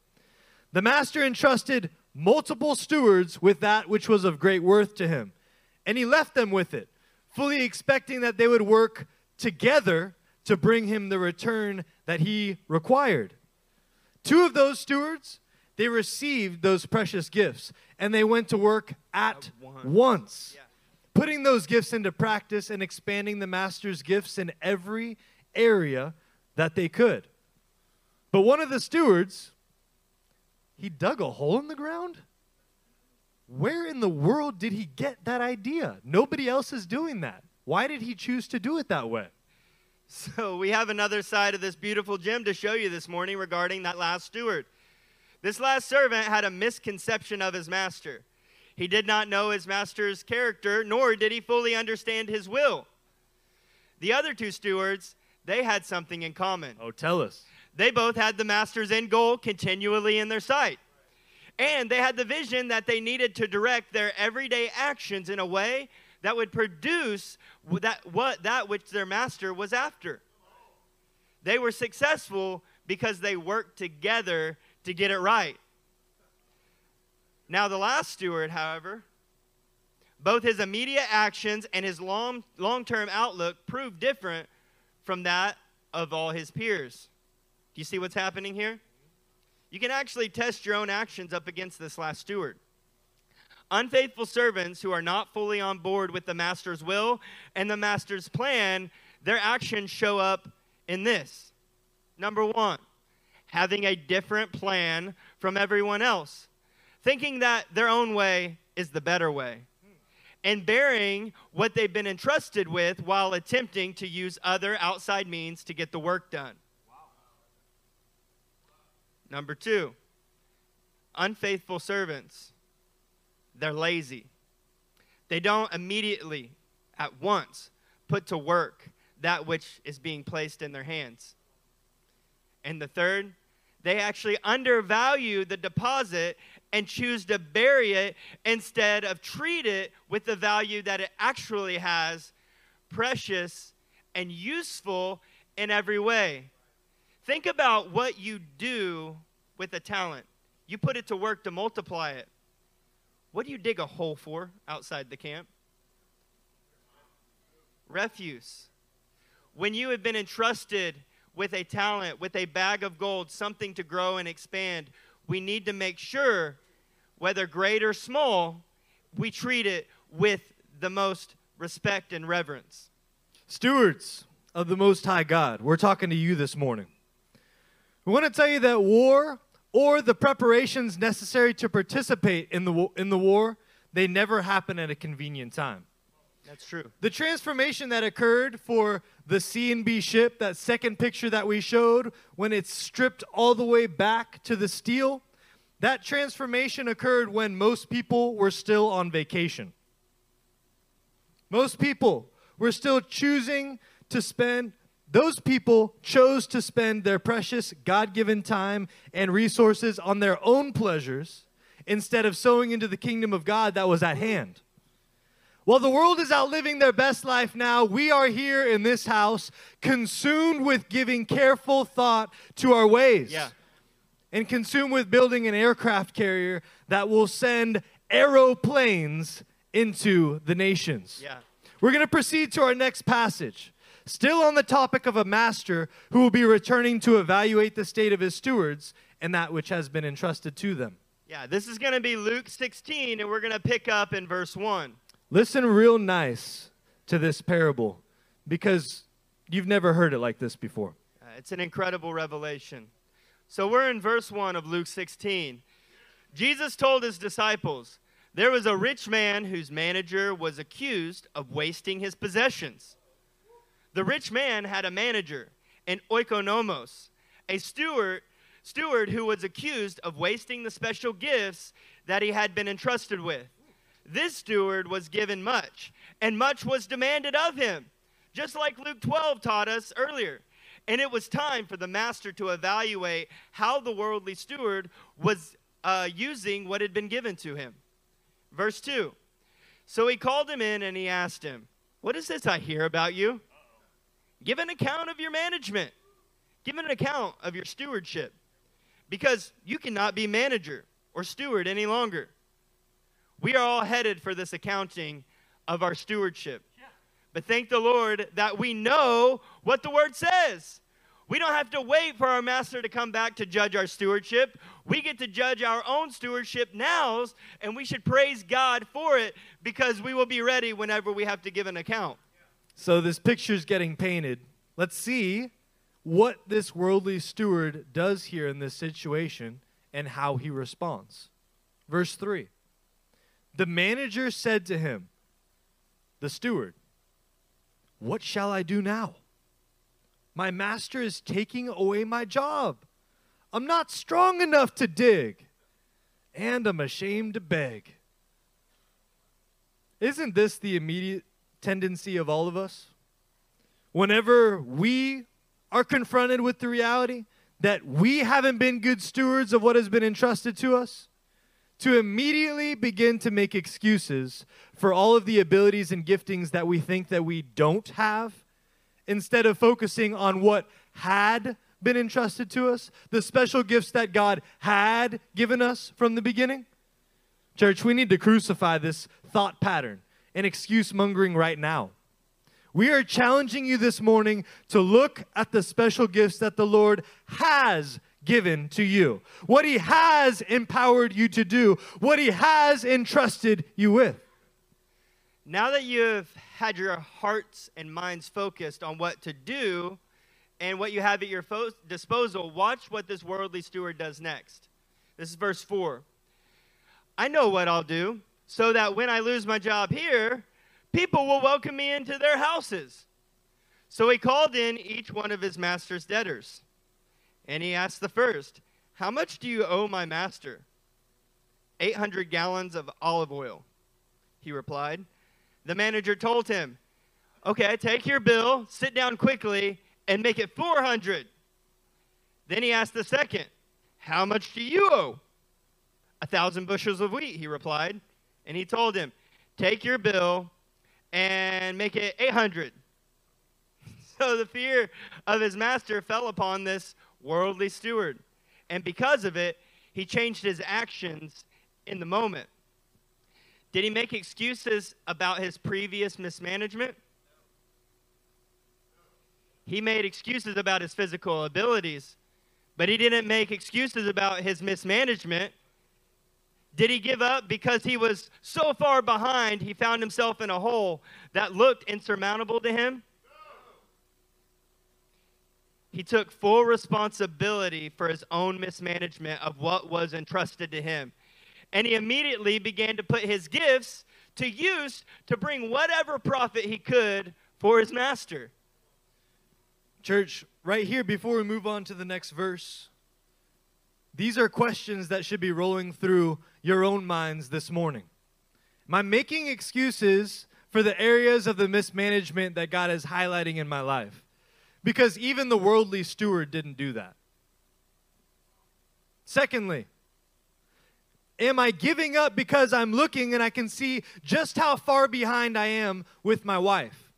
The master entrusted multiple stewards with that which was of great worth to him, and he left them with it, fully expecting that they would work together to bring him the return that he required. Two of those stewards, they received those precious gifts and they went to work at At once. once, Yeah. putting those gifts into practice and expanding the master's gifts in every area that they could. But one of the stewards, he dug a hole in the ground? Where in the world did he get that idea? Nobody else is doing that. Why did he choose to do it that way? [LAUGHS] So we have another side of this beautiful gem to show you this morning regarding that last steward. This last servant had a misconception of his master. He did not know his master's character, nor did he fully understand his will. The other two stewards, they had something in common. Oh, tell us. They both had the master's end goal continually in their sight. And they had the vision that they needed to direct their everyday actions in a way that would produce that, what, that which their master was after. They were successful because they worked together to get it right. Now, the last steward, however, both his immediate actions and his long term outlook proved different from that of all his peers. Do you see what's happening here? You can actually test your own actions up against this last steward. Unfaithful servants who are not fully on board with the master's will and the master's plan, their actions show up in this. Number one, having a different plan from everyone else, thinking that their own way is the better way, and bearing what they've been entrusted with while attempting to use other outside means to get the work done. Number two, unfaithful servants. They're lazy. They don't immediately, at once, put to work that which is being placed in their hands. And the third, they actually undervalue the deposit and choose to bury it instead of treat it with the value that it actually has, precious and useful in every way. Think about what you do with a talent. You put it to work to multiply it. What do you dig a hole for outside the camp? Refuse. When you have been entrusted with a talent, with a bag of gold, something to grow and expand, we need to make sure, whether great or small, we treat it with the most respect and reverence. Stewards of the Most High God, we're talking to you this morning. We want to tell you that war or the preparations necessary to participate in the, in the war, they never happen at a convenient time. That's true. The transformation that occurred for the C and B ship, that second picture that we showed, when it's stripped all the way back to the steel, that transformation occurred when most people were still on vacation. Most people were still choosing to spend, those people chose to spend their precious God given time and resources on their own pleasures instead of sowing into the kingdom of God that was at hand. While the world is out living their best life now, we are here in this house consumed with giving careful thought to our ways. Yeah. And consumed with building an aircraft carrier that will send aeroplanes into the nations. Yeah. We're going to proceed to our next passage. Still on the topic of a master who will be returning to evaluate the state of his stewards and that which has been entrusted to them. Yeah, this is going to be Luke 16, and we're going to pick up in verse 1. Listen real nice to this parable because you've never heard it like this before. Uh, it's an incredible revelation. So we're in verse 1 of Luke 16. Jesus told his disciples, There was a rich man whose manager was accused of wasting his possessions. The rich man had a manager, an oikonomos, a steward, steward who was accused of wasting the special gifts that he had been entrusted with. This steward was given much, and much was demanded of him, just like Luke 12 taught us earlier. And it was time for the master to evaluate how the worldly steward was uh, using what had been given to him. Verse 2 So he called him in and he asked him, What is this I hear about you? Give an account of your management, give an account of your stewardship, because you cannot be manager or steward any longer. We are all headed for this accounting of our stewardship. But thank the Lord that we know what the word says. We don't have to wait for our master to come back to judge our stewardship. We get to judge our own stewardship now, and we should praise God for it because we will be ready whenever we have to give an account. So this picture's getting painted. Let's see what this worldly steward does here in this situation and how he responds. Verse 3 The manager said to him, the steward, what shall I do now? My master is taking away my job. I'm not strong enough to dig, and I'm ashamed to beg. Isn't this the immediate tendency of all of us? Whenever we are confronted with the reality that we haven't been good stewards of what has been entrusted to us, to immediately begin to make excuses for all of the abilities and giftings that we think that we don't have instead of focusing on what had been entrusted to us, the special gifts that God had given us from the beginning. Church, we need to crucify this thought pattern and excuse mongering right now. We are challenging you this morning to look at the special gifts that the Lord has given to you, what He has empowered you to do, what He has entrusted you with. Now that you've had your hearts and minds focused on what to do and what you have at your fo- disposal, watch what this worldly steward does next. This is verse 4. I know what I'll do so that when I lose my job here, people will welcome me into their houses. So he called in each one of his master's debtors and he asked the first, How much do you owe my master? 800 gallons of olive oil, he replied. The manager told him, Okay, take your bill, sit down quickly, and make it 400. Then he asked the second, How much do you owe? A thousand bushels of wheat, he replied. And he told him, Take your bill and make it 800. [LAUGHS] So the fear of his master fell upon this worldly steward. And because of it, he changed his actions in the moment. Did he make excuses about his previous mismanagement? He made excuses about his physical abilities, but he didn't make excuses about his mismanagement. Did he give up because he was so far behind he found himself in a hole that looked insurmountable to him? He took full responsibility for his own mismanagement of what was entrusted to him. And he immediately began to put his gifts to use to bring whatever profit he could for his master. Church, right here, before we move on to the next verse, these are questions that should be rolling through your own minds this morning. Am I making excuses for the areas of the mismanagement that God is highlighting in my life? Because even the worldly steward didn't do that. Secondly, am I giving up because I'm looking and I can see just how far behind I am with my wife?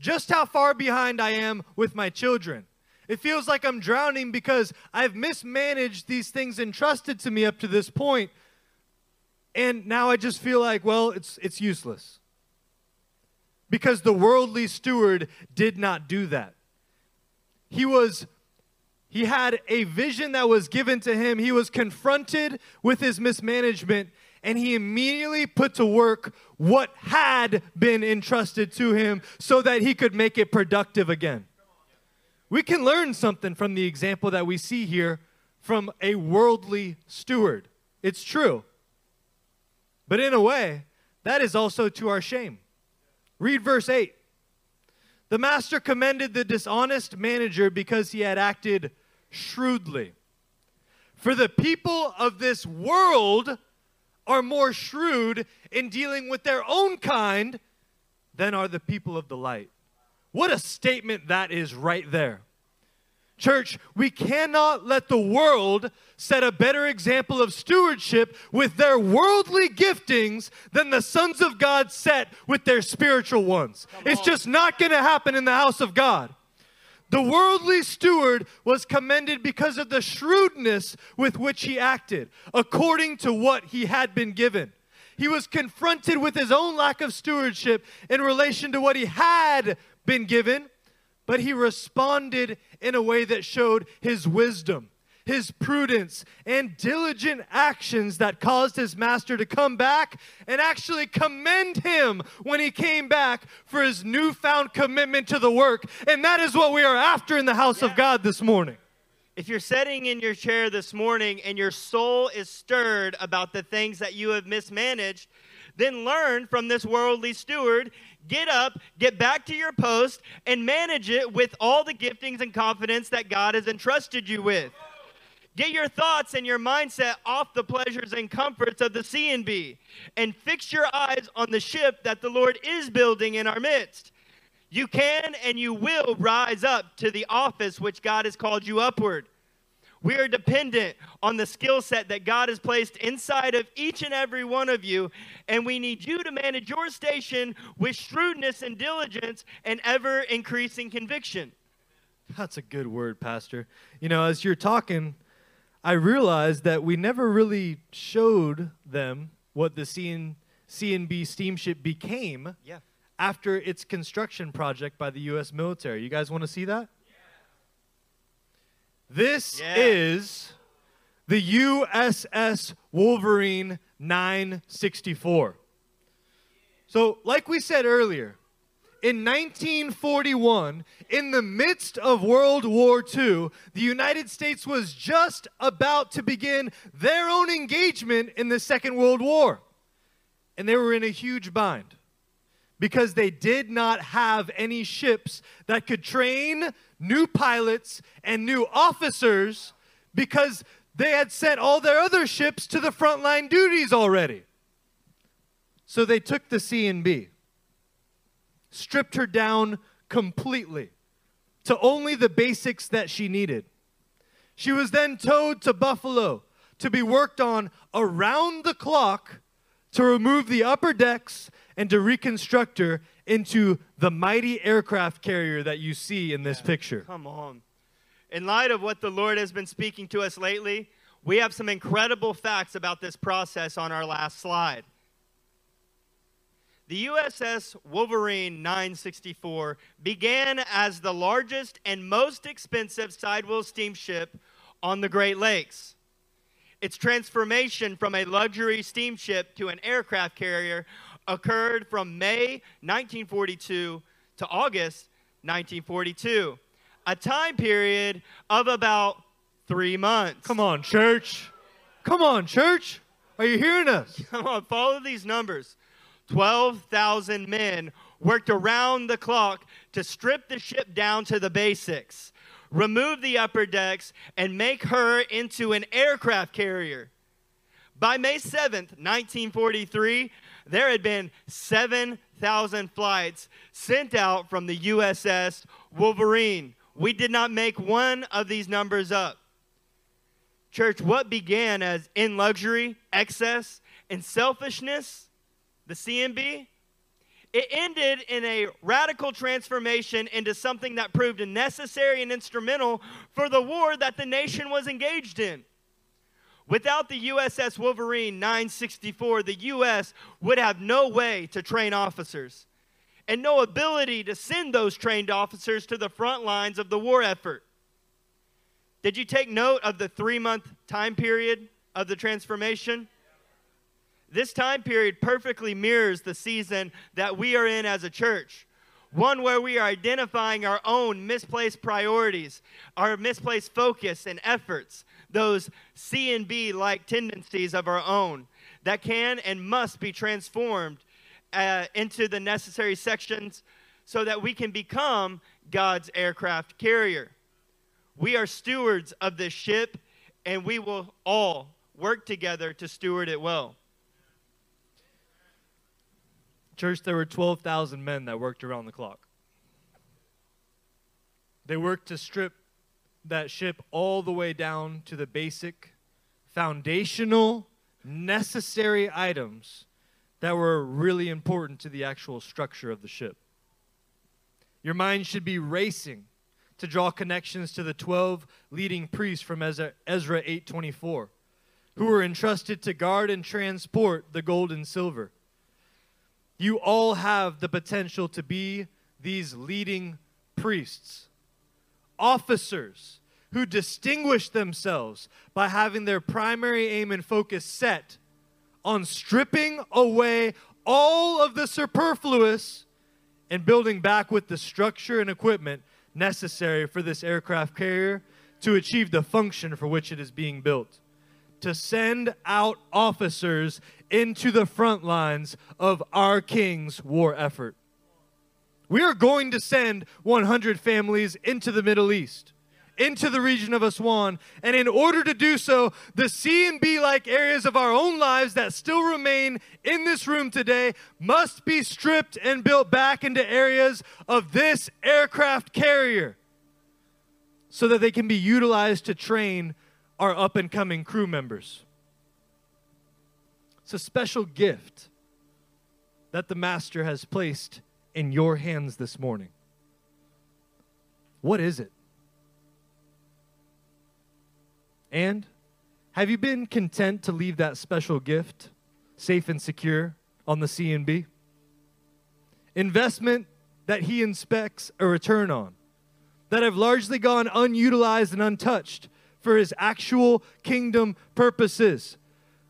Just how far behind I am with my children? It feels like I'm drowning because I've mismanaged these things entrusted to me up to this point, and now I just feel like, well, it's, it's useless. Because the worldly steward did not do that he was he had a vision that was given to him. He was confronted with his mismanagement and he immediately put to work what had been entrusted to him so that he could make it productive again. we can learn something from the example that we see here from a worldly steward. It's true. But in a way, that is also to our shame. Read verse 8. The master commended the dishonest manager because he had acted shrewdly. For the people of this world are more shrewd in dealing with their own kind than are the people of the light. What a statement that is right there. Church, we cannot let the world set a better example of stewardship with their worldly giftings than the sons of God set with their spiritual ones. It's just not going to happen in the house of God. The worldly steward was commended because of the shrewdness with which he acted, according to what he had been given. He was confronted with his own lack of stewardship in relation to what he had been given, but he responded in a way that showed his wisdom his prudence, and diligent actions that caused his master to come back and actually commend him when he came back for his newfound commitment to the work. And that is what we are after in the house yeah. of God this morning. If you're sitting in your chair this morning and your soul is stirred about the things that you have mismanaged, then learn from this worldly steward. Get up, get back to your post, and manage it with all the giftings and confidence that God has entrusted you with. Get your thoughts and your mindset off the pleasures and comforts of the C and B and fix your eyes on the ship that the Lord is building in our midst. You can and you will rise up to the office which God has called you upward. We are dependent on the skill set that God has placed inside of each and every one of you, and we need you to manage your station with shrewdness and diligence and ever increasing conviction. That's a good word, Pastor. You know, as you're talking, I realized that we never really showed them what the CN, CNB steamship became yeah. after its construction project by the U.S. military. You guys want to see that? This yeah. is the USS Wolverine 964. So, like we said earlier, in 1941, in the midst of World War II, the United States was just about to begin their own engagement in the Second World War. And they were in a huge bind because they did not have any ships that could train new pilots and new officers because they had sent all their other ships to the frontline duties already. So they took the CNB stripped her down completely to only the basics that she needed. She was then towed to Buffalo to be worked on around the clock to remove the upper decks and to reconstruct her into the mighty aircraft carrier that you see in this yeah, picture. Come on. In light of what the Lord has been speaking to us lately, we have some incredible facts about this process on our last slide. The USS Wolverine 964 began as the largest and most expensive sidewheel steamship on the Great Lakes. Its transformation from a luxury steamship to an aircraft carrier occurred from May 1942 to August 1942, a time period of about three months. Come on, church. Come on, church. Are you hearing us? [LAUGHS] Come on, follow these numbers. 12,000 men worked around the clock to strip the ship down to the basics, remove the upper decks, and make her into an aircraft carrier. By May 7th, 1943, there had been 7,000 flights sent out from the USS Wolverine. We did not make one of these numbers up. Church, what began as in luxury, excess, and selfishness the CNB, it ended in a radical transformation into something that proved necessary and instrumental for the war that the nation was engaged in. Without the USS Wolverine 964, the U.S. would have no way to train officers and no ability to send those trained officers to the front lines of the war effort. Did you take note of the three month time period of the transformation? This time period perfectly mirrors the season that we are in as a church. one where we are identifying our own misplaced priorities, our misplaced focus and efforts, those C and B like tendencies of our own that can and must be transformed uh, into the necessary sections so that we can become God's aircraft carrier. We are stewards of this ship, and we will all work together to steward it well. Church, there were 12,000 men that worked around the clock. They worked to strip that ship all the way down to the basic, foundational, necessary items that were really important to the actual structure of the ship. Your mind should be racing to draw connections to the 12 leading priests from Ezra, 8:24 who were entrusted to guard and transport the gold and silver. You all have the potential to be these leading priests, officers who distinguish themselves by having their primary aim and focus set on stripping away all of the superfluous and building back with the structure and equipment necessary for this aircraft carrier to achieve the function for which it is being built. To send out officers into the front lines of our King's war effort. We are going to send 100 families into the Middle East, into the region of Aswan. And in order to do so, the C and B like areas of our own lives that still remain in this room today must be stripped and built back into areas of this aircraft carrier so that they can be utilized to train our up and coming crew members. It's a special gift that the Master has placed in your hands this morning. What is it? And have you been content to leave that special gift safe and secure on the CNB? Investment that he inspects a return on, that have largely gone unutilized and untouched for his actual kingdom purposes.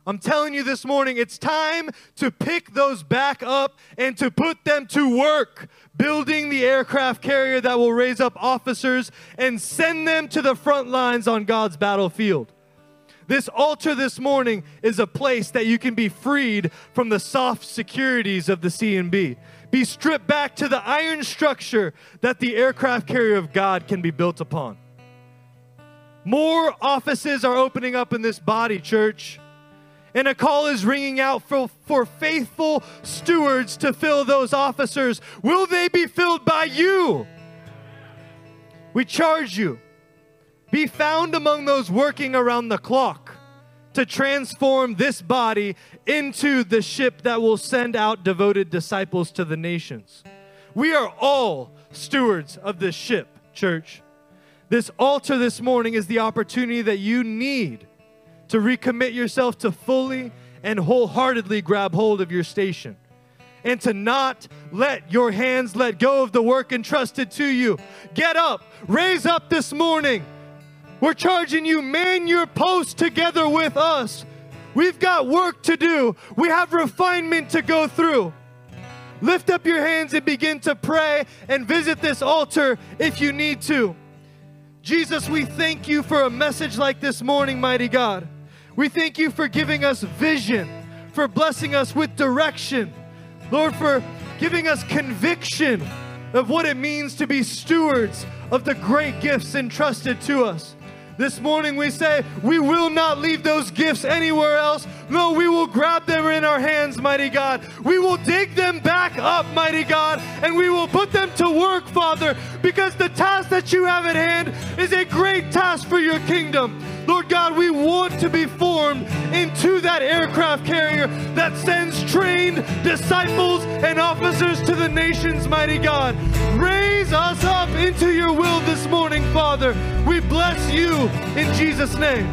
I'm telling you this morning, it's time to pick those back up and to put them to work, building the aircraft carrier that will raise up officers and send them to the front lines on God's battlefield. This altar this morning is a place that you can be freed from the soft securities of the CNB. Be stripped back to the iron structure that the aircraft carrier of God can be built upon. More offices are opening up in this body, church. And a call is ringing out for, for faithful stewards to fill those officers. Will they be filled by you? We charge you. Be found among those working around the clock to transform this body into the ship that will send out devoted disciples to the nations. We are all stewards of this ship, church. This altar this morning is the opportunity that you need to recommit yourself to fully and wholeheartedly grab hold of your station and to not let your hands let go of the work entrusted to you. Get up, raise up this morning. We're charging you, man your post together with us. We've got work to do, we have refinement to go through. Lift up your hands and begin to pray and visit this altar if you need to. Jesus, we thank you for a message like this morning, mighty God. We thank you for giving us vision, for blessing us with direction. Lord, for giving us conviction of what it means to be stewards of the great gifts entrusted to us. This morning we say, we will not leave those gifts anywhere else. No, we will grab them in our hands, mighty God. We will dig them back up, mighty God, and we will put them to work, Father, because the task that you have at hand is a great task for your kingdom. Lord God, we want to be formed into that aircraft carrier that sends trained disciples and officers to the nations, mighty God. Raise us up into your will this morning, Father. We bless you in Jesus' name.